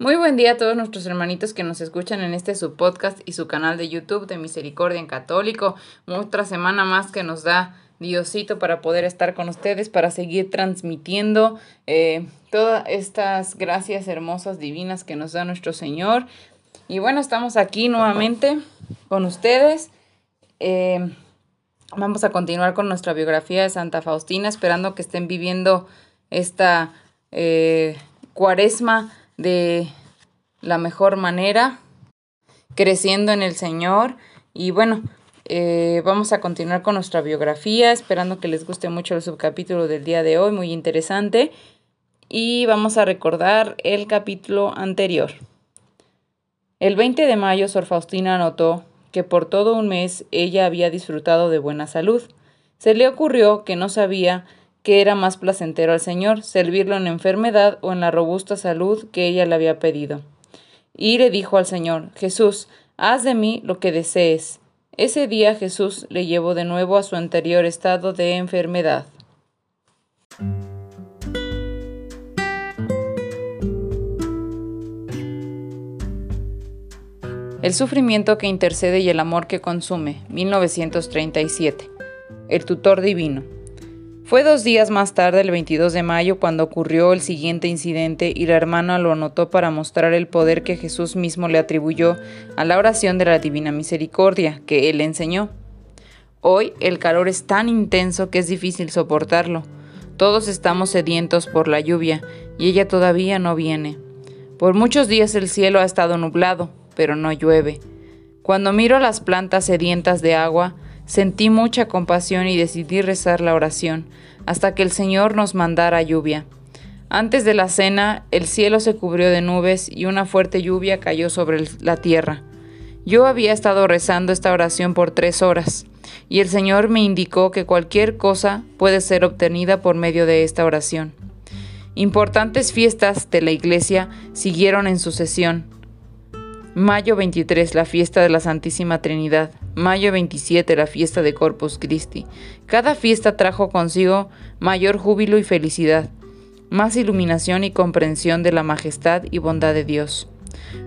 Muy buen día a todos nuestros hermanitos que nos escuchan en este su podcast y su canal de YouTube de Misericordia en Católico. Otra semana más que nos da Diosito para poder estar con ustedes, para seguir transmitiendo eh, todas estas gracias hermosas, divinas que nos da nuestro Señor. Y bueno, estamos aquí nuevamente con ustedes. Eh, vamos a continuar con nuestra biografía de Santa Faustina, esperando que estén viviendo esta eh, cuaresma de la mejor manera, creciendo en el Señor. Y bueno, eh, vamos a continuar con nuestra biografía, esperando que les guste mucho el subcapítulo del día de hoy, muy interesante. Y vamos a recordar el capítulo anterior. El 20 de mayo, Sor Faustina notó que por todo un mes ella había disfrutado de buena salud. Se le ocurrió que no sabía que era más placentero al Señor, servirlo en enfermedad o en la robusta salud que ella le había pedido. Y le dijo al Señor, Jesús, haz de mí lo que desees. Ese día Jesús le llevó de nuevo a su anterior estado de enfermedad. El sufrimiento que intercede y el amor que consume, 1937. El tutor divino. Fue dos días más tarde, el 22 de mayo, cuando ocurrió el siguiente incidente y la hermana lo anotó para mostrar el poder que Jesús mismo le atribuyó a la oración de la Divina Misericordia que él enseñó. Hoy el calor es tan intenso que es difícil soportarlo. Todos estamos sedientos por la lluvia y ella todavía no viene. Por muchos días el cielo ha estado nublado, pero no llueve. Cuando miro las plantas sedientas de agua, Sentí mucha compasión y decidí rezar la oración, hasta que el Señor nos mandara lluvia. Antes de la cena, el cielo se cubrió de nubes y una fuerte lluvia cayó sobre la tierra. Yo había estado rezando esta oración por tres horas, y el Señor me indicó que cualquier cosa puede ser obtenida por medio de esta oración. Importantes fiestas de la Iglesia siguieron en sucesión. Mayo 23, la fiesta de la Santísima Trinidad. Mayo 27, la fiesta de Corpus Christi. Cada fiesta trajo consigo mayor júbilo y felicidad, más iluminación y comprensión de la majestad y bondad de Dios.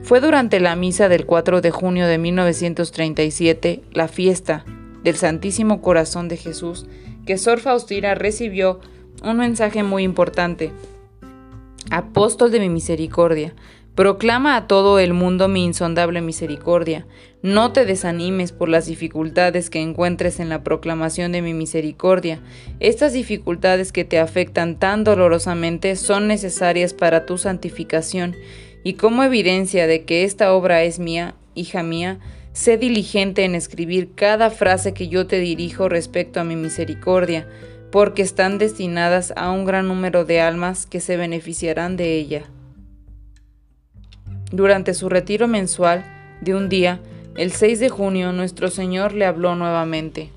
Fue durante la misa del 4 de junio de 1937, la fiesta del Santísimo Corazón de Jesús, que Sor Faustina recibió un mensaje muy importante. Apóstol de mi misericordia, Proclama a todo el mundo mi insondable misericordia. No te desanimes por las dificultades que encuentres en la proclamación de mi misericordia. Estas dificultades que te afectan tan dolorosamente son necesarias para tu santificación, y como evidencia de que esta obra es mía, hija mía, sé diligente en escribir cada frase que yo te dirijo respecto a mi misericordia, porque están destinadas a un gran número de almas que se beneficiarán de ella. Durante su retiro mensual de un día, el 6 de junio, nuestro Señor le habló nuevamente.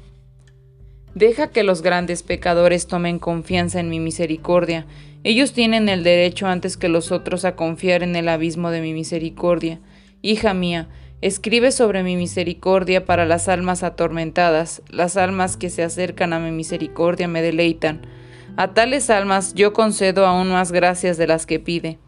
Deja que los grandes pecadores tomen confianza en mi misericordia. Ellos tienen el derecho antes que los otros a confiar en el abismo de mi misericordia. Hija mía, escribe sobre mi misericordia para las almas atormentadas. Las almas que se acercan a mi misericordia me deleitan. A tales almas yo concedo aún más gracias de las que pide.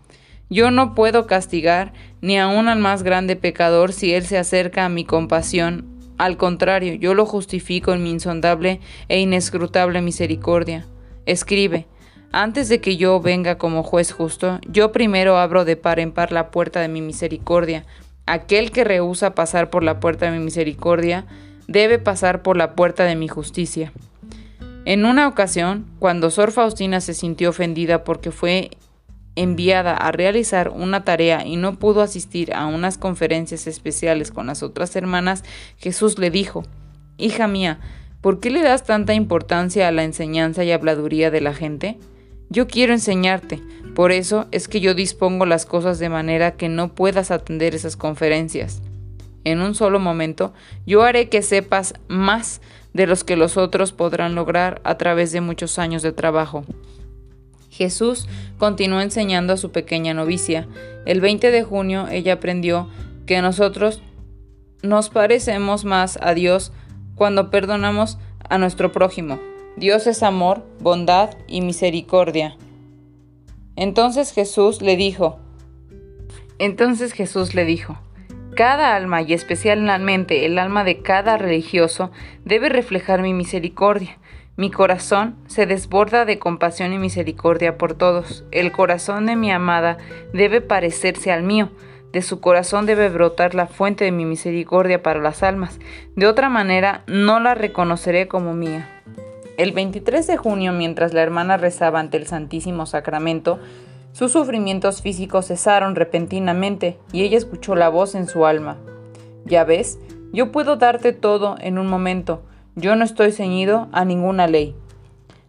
Yo no puedo castigar ni aun al más grande pecador si él se acerca a mi compasión. Al contrario, yo lo justifico en mi insondable e inescrutable misericordia. Escribe, antes de que yo venga como juez justo, yo primero abro de par en par la puerta de mi misericordia. Aquel que rehúsa pasar por la puerta de mi misericordia, debe pasar por la puerta de mi justicia. En una ocasión, cuando Sor Faustina se sintió ofendida porque fue enviada a realizar una tarea y no pudo asistir a unas conferencias especiales con las otras hermanas, Jesús le dijo, Hija mía, ¿por qué le das tanta importancia a la enseñanza y habladuría de la gente? Yo quiero enseñarte, por eso es que yo dispongo las cosas de manera que no puedas atender esas conferencias. En un solo momento, yo haré que sepas más de los que los otros podrán lograr a través de muchos años de trabajo. Jesús continuó enseñando a su pequeña novicia. El 20 de junio ella aprendió que nosotros nos parecemos más a Dios cuando perdonamos a nuestro prójimo. Dios es amor, bondad y misericordia. Entonces Jesús le dijo, entonces Jesús le dijo, cada alma y especialmente el alma de cada religioso debe reflejar mi misericordia. Mi corazón se desborda de compasión y misericordia por todos. El corazón de mi amada debe parecerse al mío. De su corazón debe brotar la fuente de mi misericordia para las almas. De otra manera, no la reconoceré como mía. El 23 de junio, mientras la hermana rezaba ante el Santísimo Sacramento, sus sufrimientos físicos cesaron repentinamente y ella escuchó la voz en su alma. Ya ves, yo puedo darte todo en un momento, yo no estoy ceñido a ninguna ley.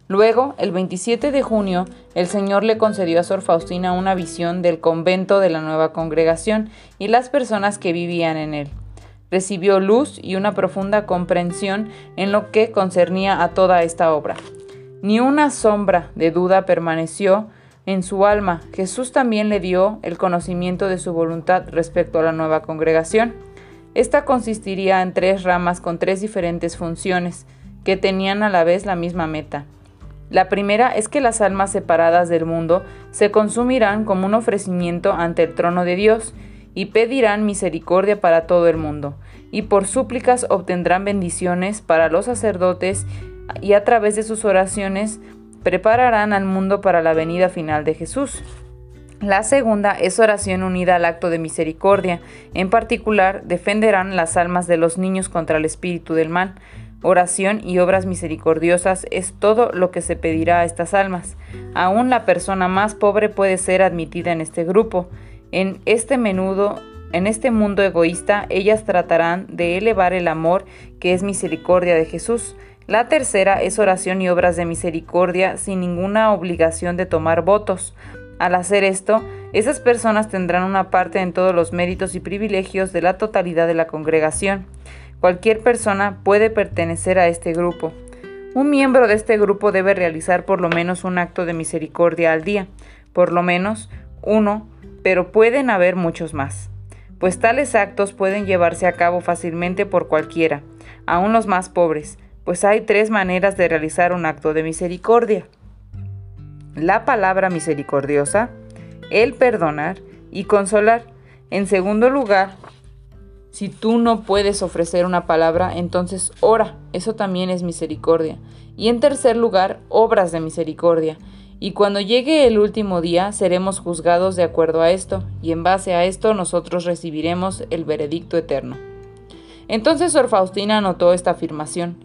Luego, el 27 de junio, el Señor le concedió a Sor Faustina una visión del convento de la nueva congregación y las personas que vivían en él. Recibió luz y una profunda comprensión en lo que concernía a toda esta obra. Ni una sombra de duda permaneció en su alma, Jesús también le dio el conocimiento de su voluntad respecto a la nueva congregación. Esta consistiría en tres ramas con tres diferentes funciones, que tenían a la vez la misma meta. La primera es que las almas separadas del mundo se consumirán como un ofrecimiento ante el trono de Dios y pedirán misericordia para todo el mundo, y por súplicas obtendrán bendiciones para los sacerdotes y a través de sus oraciones prepararán al mundo para la venida final de Jesús. La segunda es oración unida al acto de misericordia. En particular, defenderán las almas de los niños contra el espíritu del mal. Oración y obras misericordiosas es todo lo que se pedirá a estas almas. Aún la persona más pobre puede ser admitida en este grupo. En este menudo en este mundo egoísta, ellas tratarán de elevar el amor que es misericordia de Jesús. La tercera es oración y obras de misericordia sin ninguna obligación de tomar votos. Al hacer esto, esas personas tendrán una parte en todos los méritos y privilegios de la totalidad de la congregación. Cualquier persona puede pertenecer a este grupo. Un miembro de este grupo debe realizar por lo menos un acto de misericordia al día, por lo menos uno, pero pueden haber muchos más, pues tales actos pueden llevarse a cabo fácilmente por cualquiera, aun los más pobres, pues hay tres maneras de realizar un acto de misericordia. La palabra misericordiosa, el perdonar y consolar. En segundo lugar, si tú no puedes ofrecer una palabra, entonces ora, eso también es misericordia. Y en tercer lugar, obras de misericordia. Y cuando llegue el último día, seremos juzgados de acuerdo a esto, y en base a esto nosotros recibiremos el veredicto eterno. Entonces Sor Faustina anotó esta afirmación.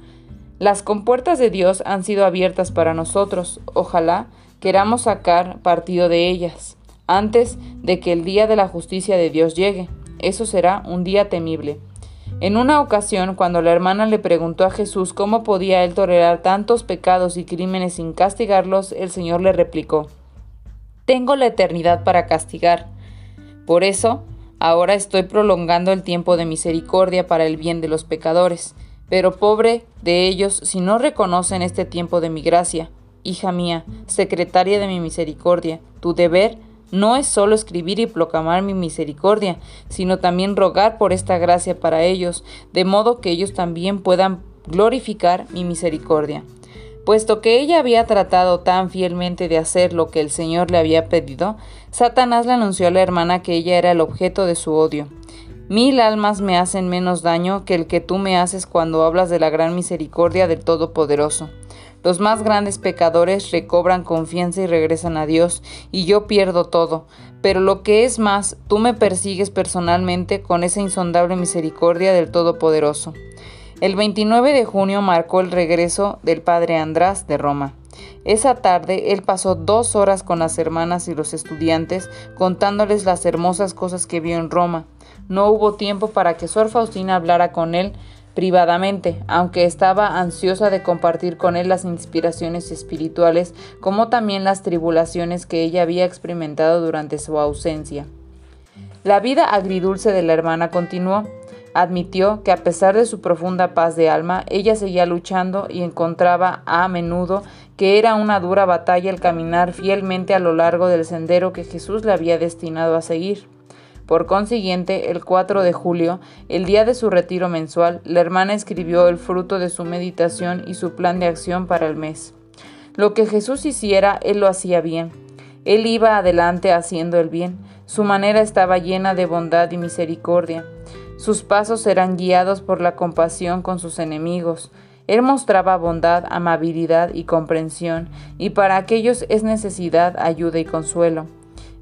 Las compuertas de Dios han sido abiertas para nosotros. Ojalá queramos sacar partido de ellas antes de que el día de la justicia de Dios llegue. Eso será un día temible. En una ocasión, cuando la hermana le preguntó a Jesús cómo podía él tolerar tantos pecados y crímenes sin castigarlos, el Señor le replicó, Tengo la eternidad para castigar. Por eso, ahora estoy prolongando el tiempo de misericordia para el bien de los pecadores. Pero pobre de ellos si no reconocen este tiempo de mi gracia. Hija mía, secretaria de mi misericordia, tu deber no es solo escribir y proclamar mi misericordia, sino también rogar por esta gracia para ellos, de modo que ellos también puedan glorificar mi misericordia. Puesto que ella había tratado tan fielmente de hacer lo que el Señor le había pedido, Satanás le anunció a la hermana que ella era el objeto de su odio. Mil almas me hacen menos daño que el que tú me haces cuando hablas de la gran misericordia del Todopoderoso. Los más grandes pecadores recobran confianza y regresan a Dios, y yo pierdo todo. Pero lo que es más, tú me persigues personalmente con esa insondable misericordia del Todopoderoso. El 29 de junio marcó el regreso del padre András de Roma. Esa tarde él pasó dos horas con las hermanas y los estudiantes contándoles las hermosas cosas que vio en Roma. No hubo tiempo para que Sor Faustina hablara con él, privadamente, aunque estaba ansiosa de compartir con él las inspiraciones espirituales, como también las tribulaciones que ella había experimentado durante su ausencia. La vida agridulce de la hermana continuó. Admitió que a pesar de su profunda paz de alma, ella seguía luchando y encontraba a menudo que era una dura batalla el caminar fielmente a lo largo del sendero que Jesús le había destinado a seguir. Por consiguiente, el 4 de julio, el día de su retiro mensual, la hermana escribió el fruto de su meditación y su plan de acción para el mes. Lo que Jesús hiciera, él lo hacía bien. Él iba adelante haciendo el bien. Su manera estaba llena de bondad y misericordia. Sus pasos eran guiados por la compasión con sus enemigos. Él mostraba bondad, amabilidad y comprensión, y para aquellos es necesidad, ayuda y consuelo.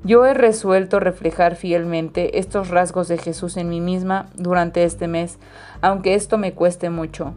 Yo he resuelto reflejar fielmente estos rasgos de Jesús en mí misma durante este mes, aunque esto me cueste mucho.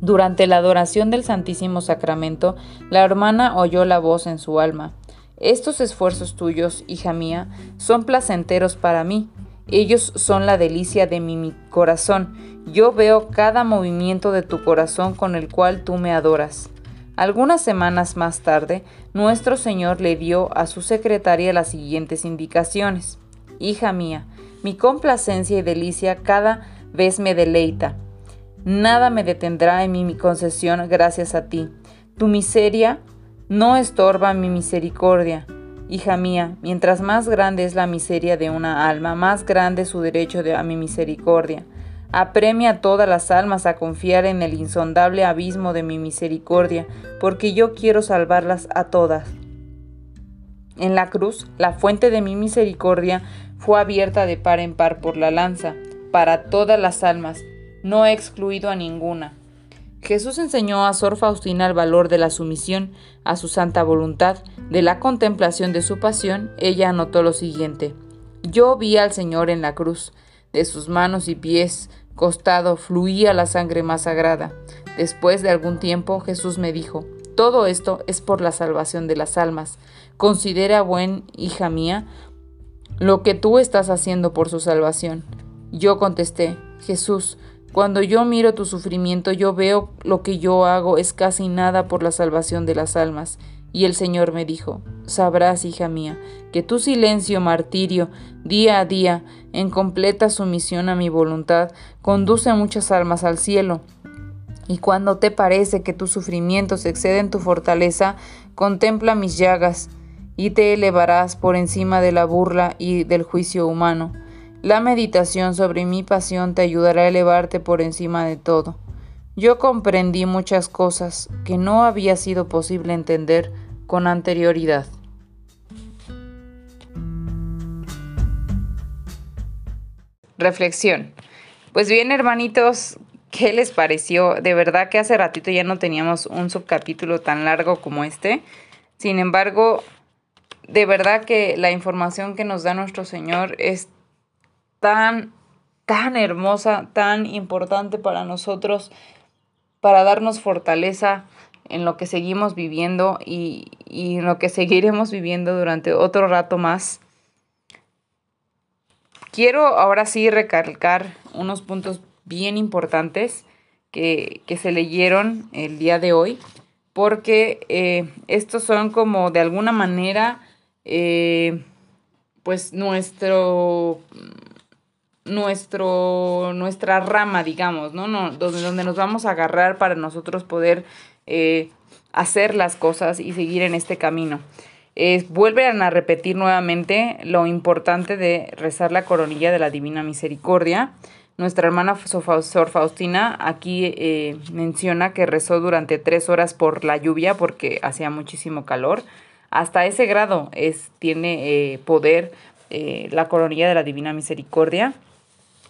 Durante la adoración del Santísimo Sacramento, la hermana oyó la voz en su alma. Estos esfuerzos tuyos, hija mía, son placenteros para mí, ellos son la delicia de mi, corazón. Yo veo cada movimiento de tu corazón con el cual tú me adoras. Algunas semanas más tarde, nuestro Señor le dio a su secretaria las siguientes indicaciones. Hija mía, mi complacencia y delicia cada vez me deleita. Nada me detendrá en mi concesión gracias a ti. Tu miseria no estorba mi misericordia. Hija mía, mientras más grande es la miseria de una alma, más grande su derecho de, a mi misericordia. Apremia a todas las almas a confiar en el insondable abismo de mi misericordia, porque yo quiero salvarlas a todas. En la cruz, la fuente de mi misericordia fue abierta de par en par por la lanza, para todas las almas, no he excluido a ninguna. Jesús enseñó a Sor Faustina el valor de la sumisión a su santa voluntad, de la contemplación de su pasión, ella anotó lo siguiente. Yo vi al Señor en la cruz, de sus manos y pies, costado, fluía la sangre más sagrada. Después de algún tiempo Jesús me dijo, todo esto es por la salvación de las almas. Considera, buen hija mía, lo que tú estás haciendo por su salvación. Yo contesté, Jesús, cuando yo miro tu sufrimiento, yo veo lo que yo hago es casi nada por la salvación de las almas. Y el Señor me dijo, sabrás, hija mía, que tu silencio, martirio, día a día, en completa sumisión a mi voluntad, conduce muchas almas al cielo. Y cuando te parece que tus sufrimientos exceden tu fortaleza, contempla mis llagas, y te elevarás por encima de la burla y del juicio humano. La meditación sobre mi pasión te ayudará a elevarte por encima de todo. Yo comprendí muchas cosas que no había sido posible entender con anterioridad. Reflexión. Pues bien, hermanitos, ¿qué les pareció? De verdad que hace ratito ya no teníamos un subcapítulo tan largo como este. Sin embargo, de verdad que la información que nos da nuestro Señor es tan, tan hermosa, tan importante para nosotros, para darnos fortaleza en lo que seguimos viviendo y, y en lo que seguiremos viviendo durante otro rato más. Quiero ahora sí recalcar unos puntos bien importantes que, que se leyeron el día de hoy, porque eh, estos son como de alguna manera, eh, pues nuestro nuestro, nuestra rama, digamos, ¿no? no donde, donde nos vamos a agarrar para nosotros poder eh, hacer las cosas y seguir en este camino. vuelven a repetir nuevamente lo importante de rezar la coronilla de la Divina Misericordia. Nuestra hermana Sor Faustina aquí eh, menciona que rezó durante tres horas por la lluvia porque hacía muchísimo calor. Hasta ese grado es, tiene eh, poder la coronilla de la Divina Misericordia.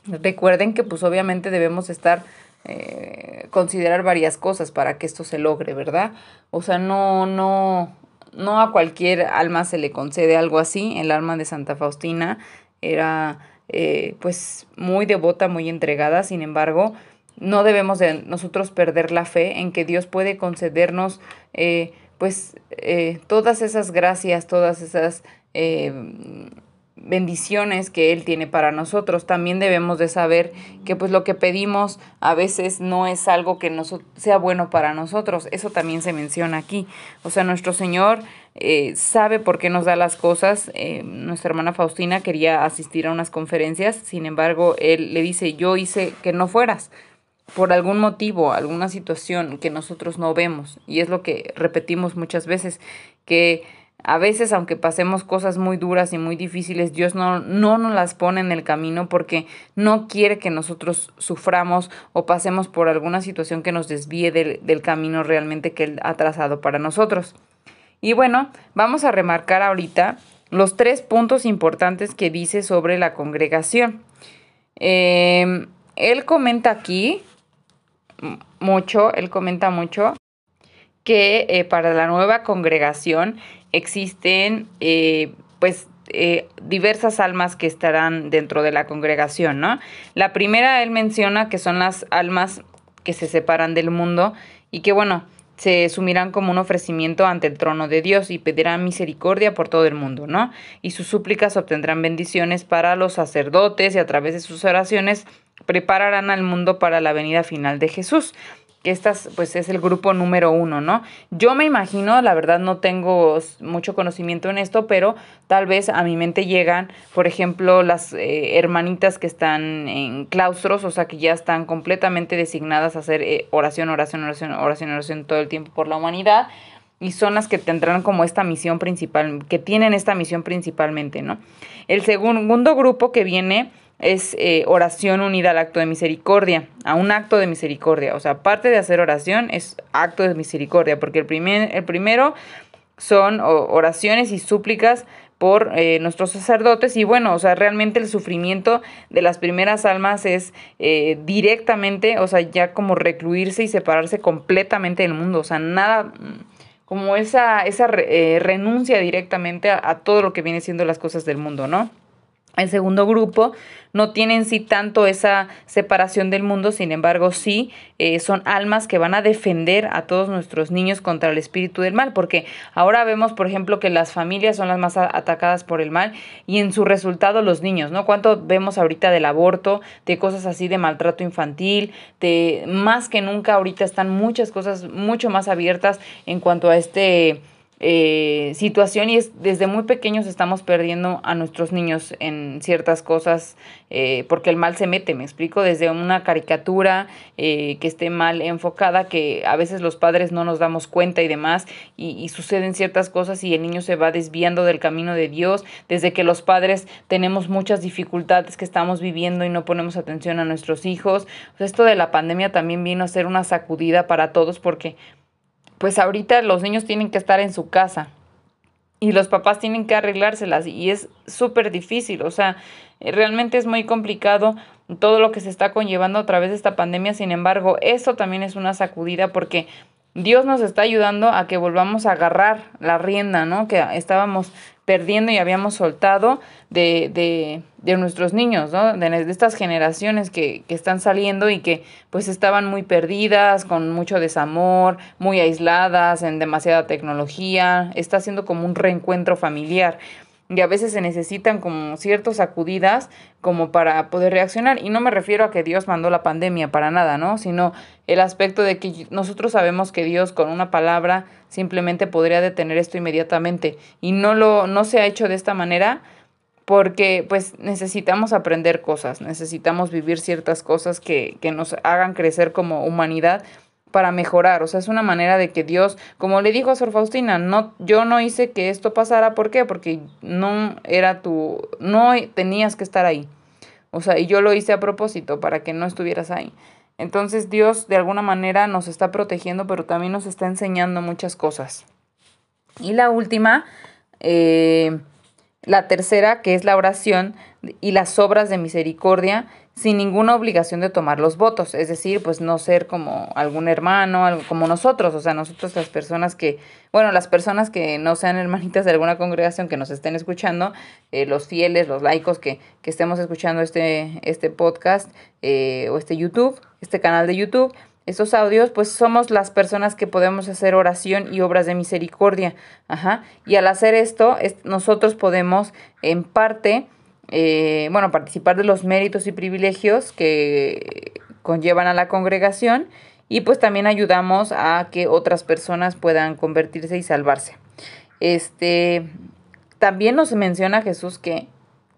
Recuerden que pues obviamente debemos estar, eh, considerar varias cosas para que esto se logre, ¿verdad? O sea, no, no, no a cualquier alma se le concede algo así. El alma de Santa Faustina era eh, pues muy devota, muy entregada, sin embargo, no debemos de nosotros perder la fe en que Dios puede concedernos eh, pues todas esas gracias, todas esas bendiciones que Él tiene para nosotros. También debemos de saber que pues lo que pedimos a veces no es algo que nos, sea bueno para nosotros. Eso también se menciona aquí. O sea, nuestro Señor eh, sabe por qué nos da las cosas. Eh, nuestra hermana Faustina quería asistir a unas conferencias, sin embargo, Él le dice, yo hice que no fueras por algún motivo, alguna situación que nosotros no vemos. Y es lo que repetimos muchas veces, que a veces, aunque pasemos cosas muy duras y muy difíciles, Dios no, no nos las pone en el camino porque no quiere que nosotros suframos o pasemos por alguna situación que nos desvíe del, del camino realmente que Él ha trazado para nosotros. Y bueno, vamos a remarcar ahorita los tres puntos importantes que dice sobre la congregación. Em, él comenta aquí mucho, él comenta mucho que eh, para la nueva congregación existen eh, pues eh, diversas almas que estarán dentro de la congregación, ¿no? La primera él menciona que son las almas que se separan del mundo y que bueno, se sumirán como un ofrecimiento ante el trono de Dios y pedirán misericordia por todo el mundo, ¿no? Y sus súplicas obtendrán bendiciones para los sacerdotes y a través de sus oraciones prepararán al mundo para la venida final de Jesús que estas pues es el grupo número uno, ¿no? Yo me imagino, la verdad no tengo mucho conocimiento en esto, pero tal vez a mi mente llegan, por ejemplo, las eh, hermanitas que están en claustros, o sea, que ya están completamente designadas a hacer eh, oración, oración, oración, oración, oración todo el tiempo por la humanidad y son las que tendrán como esta misión principal, que tienen esta misión principalmente, ¿no? El segundo grupo que viene es eh, oración unida al acto de misericordia, a un acto de misericordia. O sea, aparte de hacer oración, es acto de misericordia, porque el, primer, el primero son oraciones y súplicas por eh, nuestros sacerdotes y bueno, o sea, realmente el sufrimiento de las primeras almas es eh, directamente, o sea, ya como recluirse y separarse completamente del mundo, o sea, nada como esa, esa renuncia directamente a, a todo lo que viene siendo las cosas del mundo, ¿no? El segundo grupo no tiene en sí tanto esa separación del mundo, sin embargo sí eh, son almas que van a defender a todos nuestros niños contra el espíritu del mal, porque ahora vemos, por ejemplo, que las familias son las más atacadas por el mal y en su resultado los niños, ¿no? ¿Cuánto vemos ahorita del aborto, de cosas así, de maltrato infantil, de más que nunca ahorita están muchas cosas mucho más abiertas en cuanto a este eh, situación y es desde muy pequeños estamos perdiendo a nuestros niños en ciertas cosas eh, porque el mal se mete, me explico, desde una caricatura eh, que esté mal enfocada, que a veces los padres no nos damos cuenta y demás, y, y, suceden ciertas cosas y el niño se va desviando del camino de Dios, desde que los padres tenemos muchas dificultades que estamos viviendo y no ponemos atención a nuestros hijos. esto de la pandemia también vino a ser una sacudida para todos porque pues ahorita los niños tienen que estar en su casa y los papás tienen que arreglárselas y es súper difícil, o sea, realmente es muy complicado todo lo que se está conllevando a través de esta pandemia, sin embargo, eso también es una sacudida porque Dios nos está ayudando a que volvamos a agarrar la rienda, ¿no? Que estábamos perdiendo y habíamos soltado de, de, de nuestros niños, ¿no? De, estas generaciones que, que, están saliendo y que pues estaban muy perdidas, con mucho desamor, muy aisladas, en demasiada tecnología, está siendo como un reencuentro familiar y a veces se necesitan como ciertas sacudidas como para poder reaccionar. Y no me refiero a que Dios mandó la pandemia para nada, ¿no? Sino el aspecto de que nosotros sabemos que Dios con una palabra simplemente podría detener esto inmediatamente. Y no lo, no se ha hecho de esta manera porque pues necesitamos aprender cosas, necesitamos vivir ciertas cosas que, que nos hagan crecer como humanidad para mejorar. O sea, es una manera de que Dios, como le dijo a Sor Faustina, no, yo no hice que esto pasara. ¿Por qué? Porque no era tu, no tenías que estar ahí. O sea, y yo lo hice a propósito para que no estuvieras ahí. Entonces Dios de alguna manera nos está protegiendo, pero también nos está enseñando muchas cosas. Y la última, eh, la tercera, que es la oración y las obras de misericordia, sin ninguna obligación de tomar los votos, es decir, pues no ser como algún hermano, algo como nosotros, o sea, nosotros las personas que, bueno, las personas que no sean hermanitas de alguna congregación que nos estén escuchando, eh, los fieles, los laicos que, que estemos escuchando este, este podcast eh, o este YouTube, este canal de YouTube, estos audios, pues somos las personas que podemos hacer oración y obras de misericordia. Ajá. Y al hacer esto, nosotros podemos, en parte, eh, bueno, participar de los méritos y privilegios que conllevan a la congregación y pues también ayudamos a que otras personas puedan convertirse y salvarse. Este, también nos menciona Jesús que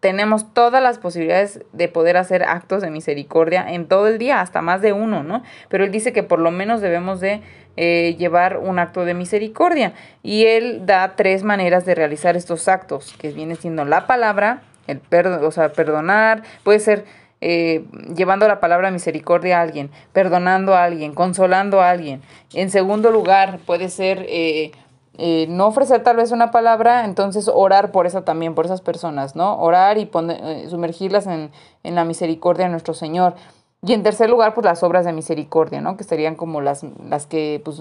tenemos todas las posibilidades de poder hacer actos de misericordia en todo el día, hasta más de uno, ¿no? Pero él dice que por lo menos debemos de eh, llevar un acto de misericordia. Y él da tres maneras de realizar estos actos, que viene siendo la palabra, el perdón, o sea, perdonar, puede ser eh, llevando la palabra misericordia a alguien, perdonando a alguien, consolando a alguien. En segundo lugar, puede ser eh, eh, no ofrecer tal vez una palabra, entonces orar por esa también, por esas personas, ¿no? Orar y poner, sumergirlas en, en, la misericordia de nuestro Señor. Y en tercer lugar, pues las obras de misericordia, ¿no? Que serían como las, las que pues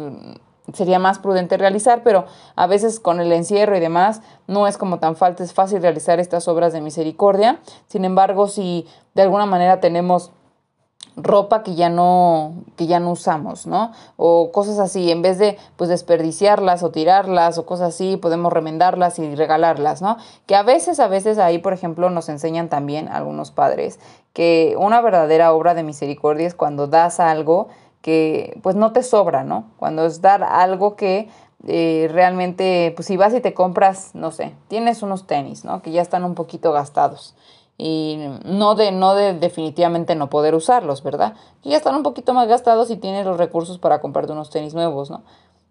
sería más prudente realizar, pero a veces con el encierro y demás no es como tan falta, es fácil realizar estas obras de misericordia. Sin embargo, si de alguna manera tenemos ropa que ya no que ya no usamos, ¿no? O cosas así, en vez de pues desperdiciarlas o tirarlas o cosas así, podemos remendarlas y regalarlas, ¿no? Que a veces a veces ahí, por ejemplo, nos enseñan también algunos padres que una verdadera obra de misericordia es cuando das algo que pues no te sobra, ¿no? Cuando es dar algo que eh, realmente, pues si vas y te compras, no sé, tienes unos tenis, ¿no? Que ya están un poquito gastados y no de, no de definitivamente no poder usarlos, ¿verdad? Que ya están un poquito más gastados y tienes los recursos para comprarte unos tenis nuevos, ¿no?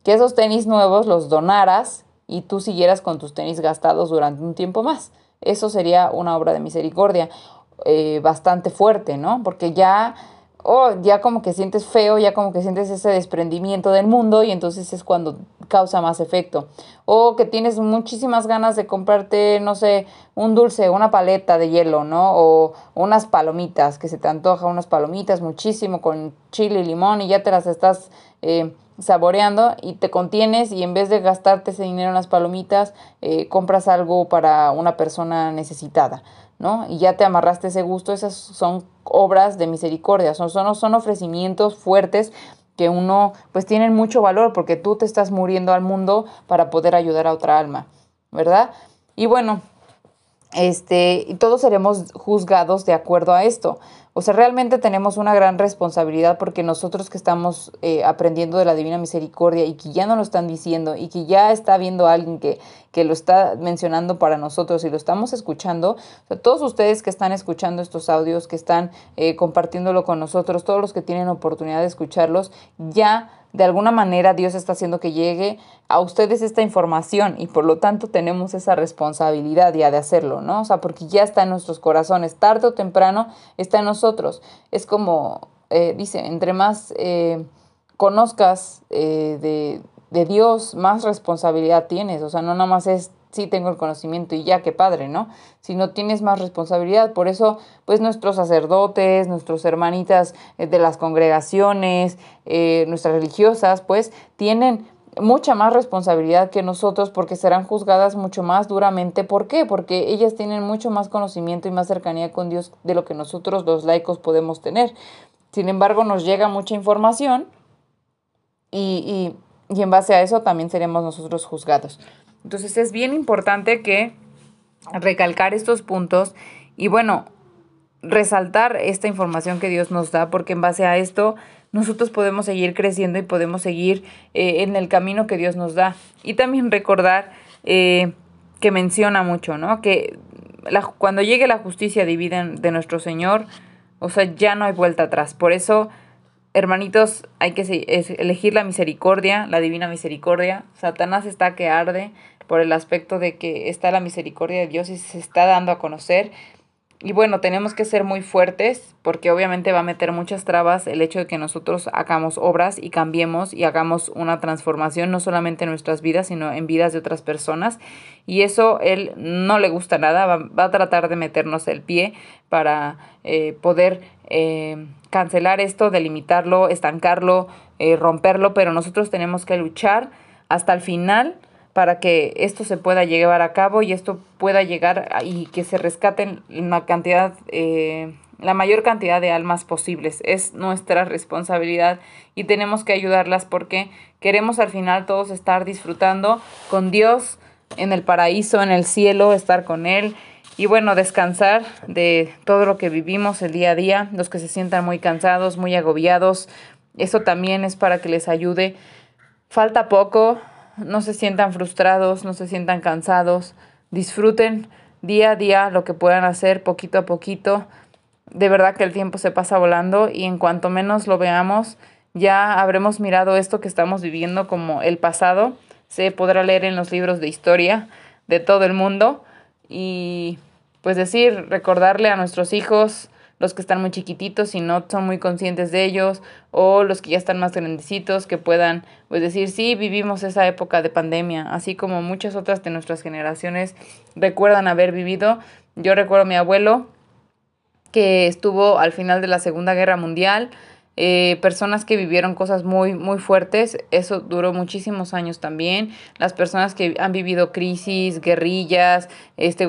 Que esos tenis nuevos los donaras y tú siguieras con tus tenis gastados durante un tiempo más. Eso sería una obra de misericordia eh, bastante fuerte, ¿no? Porque ya oh, ya como que sientes feo, ya como que sientes ese desprendimiento del mundo y entonces es cuando causa más efecto. O que tienes muchísimas ganas de comprarte, no sé, un dulce, una paleta de hielo, ¿no? O unas palomitas, que se te antoja unas palomitas muchísimo con chile y limón y ya te las estás eh, saboreando y te contienes y en vez de gastarte ese dinero en las palomitas, eh, compras algo para una persona necesitada. ¿No? Y ya te amarraste ese gusto, esas son obras de misericordia, son, son, son ofrecimientos fuertes que uno pues tienen mucho valor porque tú te estás muriendo al mundo para poder ayudar a otra alma, ¿verdad? Y bueno, este, y todos seremos juzgados de acuerdo a esto. O sea, realmente tenemos una gran responsabilidad porque nosotros que estamos eh, aprendiendo de la Divina Misericordia y que ya no lo están diciendo y que ya está viendo alguien que, que lo está mencionando para nosotros y lo estamos escuchando, o sea, todos ustedes que están escuchando estos audios, que están eh, compartiéndolo con nosotros, todos los que tienen oportunidad de escucharlos, ya de alguna manera Dios está haciendo que llegue a ustedes esta información y por lo tanto tenemos esa responsabilidad ya de hacerlo, ¿no? O sea, porque ya está en nuestros corazones, tarde o temprano está en nosotros. Es como, eh, dice, entre más eh, conozcas eh, de, de Dios, más responsabilidad tienes. O sea, no nada más es sí tengo el conocimiento y ya, qué padre, ¿no? Si no tienes más responsabilidad, por eso, pues nuestros sacerdotes, nuestros hermanitas eh, de las congregaciones, eh, nuestras religiosas, pues tienen mucha más responsabilidad que nosotros porque serán juzgadas mucho más duramente. ¿Por qué? Porque ellas tienen mucho más conocimiento y más cercanía con Dios de lo que nosotros los laicos podemos tener. Sin embargo, nos llega mucha información y, y, y en base a eso también seremos nosotros juzgados. Entonces es bien importante que recalcar estos puntos y bueno, resaltar esta información que Dios nos da porque en base a esto nosotros podemos seguir creciendo y podemos seguir eh, en el camino que Dios nos da. Y también recordar eh, que menciona mucho, ¿no? Que la, cuando llegue la justicia divina de nuestro Señor, o sea, ya no hay vuelta atrás. Por eso hermanitos, hay que elegir la misericordia, la divina misericordia. Satanás está que arde por el aspecto de que está la misericordia de Dios y se está dando a conocer. Y bueno, tenemos que ser muy fuertes porque obviamente va a meter muchas trabas el hecho de que nosotros hagamos obras y cambiemos y hagamos una transformación no solamente en nuestras vidas, sino en vidas de otras personas. Y eso él no le gusta nada, va, a tratar de meternos el pie para eh, poder eh, cancelar esto, delimitarlo, estancarlo, eh, romperlo, pero nosotros tenemos que luchar hasta el final para que esto se pueda llevar a cabo y esto pueda llegar y que se rescaten una cantidad, eh, la mayor cantidad de almas posibles. Es nuestra responsabilidad y tenemos que ayudarlas porque queremos al final todos estar disfrutando con Dios en el paraíso, en el cielo, estar con Él y bueno, descansar de todo lo que vivimos el día a día, los que se sientan muy cansados, muy agobiados, eso también es para que les ayude. Falta poco, no se sientan frustrados, no se sientan cansados, disfruten día a día lo que puedan hacer poquito a poquito. De verdad que el tiempo se pasa volando y en cuanto menos lo veamos, ya habremos mirado esto que estamos viviendo como el pasado. Se podrá leer en los libros de historia de todo el mundo y pues decir, recordarle a nuestros hijos, los que están muy chiquititos y no son muy conscientes de ellos, o los que ya están más grandecitos, que puedan pues decir, sí, vivimos esa época de pandemia, así como muchas otras de nuestras generaciones recuerdan haber vivido. Yo recuerdo a mi abuelo que estuvo al final de la Segunda Guerra Mundial, eh, personas que vivieron cosas muy, muy fuertes, eso duró muchísimos años también, las personas que han vivido crisis, guerrillas, este...